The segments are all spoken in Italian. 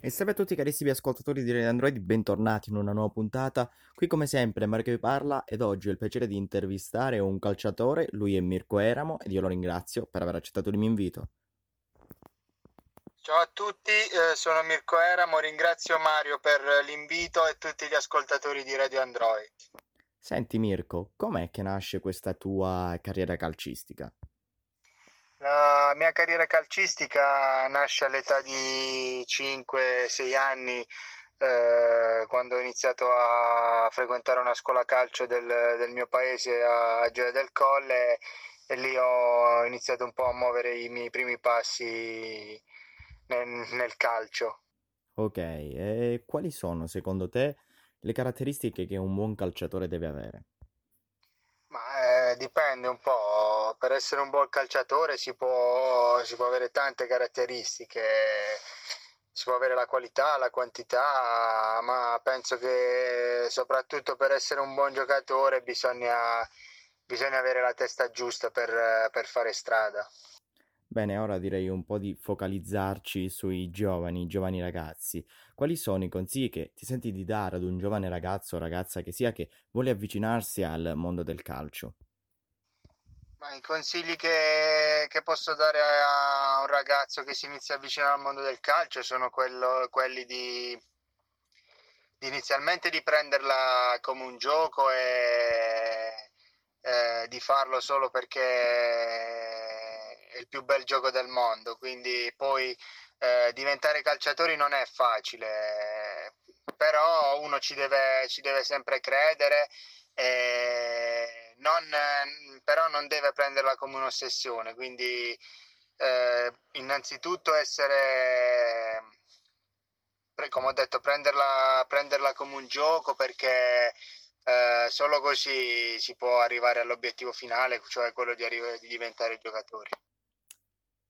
E salve a tutti carissimi ascoltatori di Radio Android, bentornati in una nuova puntata. Qui come sempre Mario vi parla ed oggi ho il piacere di intervistare un calciatore, lui è Mirko Eramo ed io lo ringrazio per aver accettato il mio invito. Ciao a tutti, eh, sono Mirko Eramo, ringrazio Mario per l'invito e tutti gli ascoltatori di Radio Android. Senti Mirko, com'è che nasce questa tua carriera calcistica? La mia carriera calcistica nasce all'età di 5-6 anni, eh, quando ho iniziato a frequentare una scuola calcio del, del mio paese a Gioia del Colle e lì ho iniziato un po' a muovere i miei primi passi nel, nel calcio. Ok, e quali sono secondo te le caratteristiche che un buon calciatore deve avere? Ma eh, dipende un po', per essere un buon calciatore si può, si può avere tante caratteristiche, si può avere la qualità, la quantità, ma penso che soprattutto per essere un buon giocatore bisogna, bisogna avere la testa giusta per, per fare strada. Bene, ora direi un po' di focalizzarci sui giovani, giovani ragazzi. Quali sono i consigli che ti senti di dare ad un giovane ragazzo o ragazza che sia che vuole avvicinarsi al mondo del calcio? Ma I consigli che, che posso dare a un ragazzo che si inizia a avvicinare al mondo del calcio sono quello- quelli di, di inizialmente di prenderla come un gioco e eh, di farlo solo perché è il più bel gioco del mondo. Quindi poi eh, diventare calciatori non è facile, però uno ci deve, ci deve sempre credere. E non, però non deve prenderla come un'ossessione, quindi eh, innanzitutto essere, come ho detto, prenderla, prenderla come un gioco perché eh, solo così si può arrivare all'obiettivo finale, cioè quello di, arri- di diventare giocatori.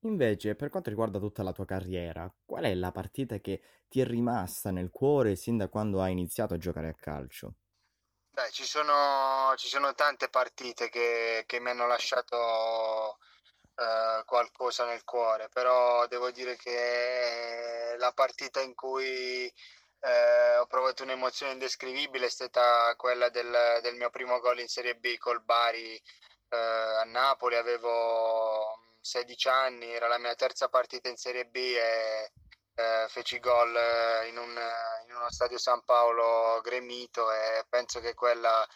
Invece, per quanto riguarda tutta la tua carriera, qual è la partita che ti è rimasta nel cuore sin da quando hai iniziato a giocare a calcio? Beh, ci sono, ci sono tante partite che, che mi hanno lasciato eh, qualcosa nel cuore, però devo dire che la partita in cui eh, ho provato un'emozione indescrivibile è stata quella del, del mio primo gol in Serie B col Bari eh, a Napoli, avevo 16 anni, era la mia terza partita in Serie B e eh, feci gol eh, in, un, uno stadio San Paolo gremito e penso che quella,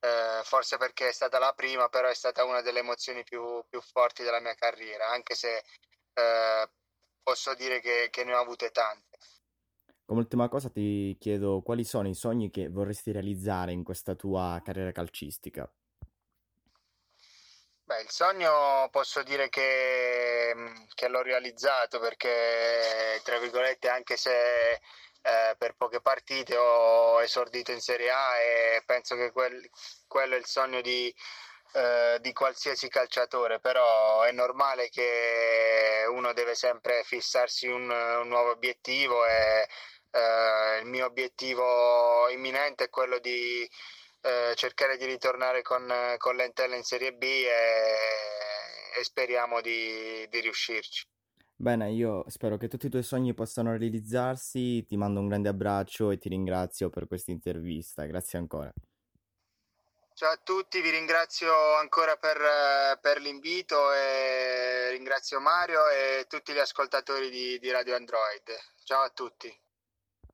eh, forse perché è stata la prima, però è stata una delle emozioni più, più forti della mia carriera, anche se eh, posso dire che, che ne ho avute tante. Come ultima cosa ti chiedo quali sono i sogni che vorresti realizzare in questa tua carriera calcistica? Beh, il sogno posso dire che, che l'ho realizzato perché, tra virgolette, anche se eh, per poche partite ho esordito in Serie A e penso che quel, quello è il sogno di, eh, di qualsiasi calciatore, però è normale che uno deve sempre fissarsi un, un nuovo obiettivo e eh, il mio obiettivo imminente è quello di eh, cercare di ritornare con, con l'Entella in Serie B e, e speriamo di, di riuscirci. Bene, io spero che tutti i tuoi sogni possano realizzarsi, ti mando un grande abbraccio e ti ringrazio per questa intervista, grazie ancora. Ciao a tutti, vi ringrazio ancora per, per l'invito e ringrazio Mario e tutti gli ascoltatori di, di Radio Android. Ciao a tutti.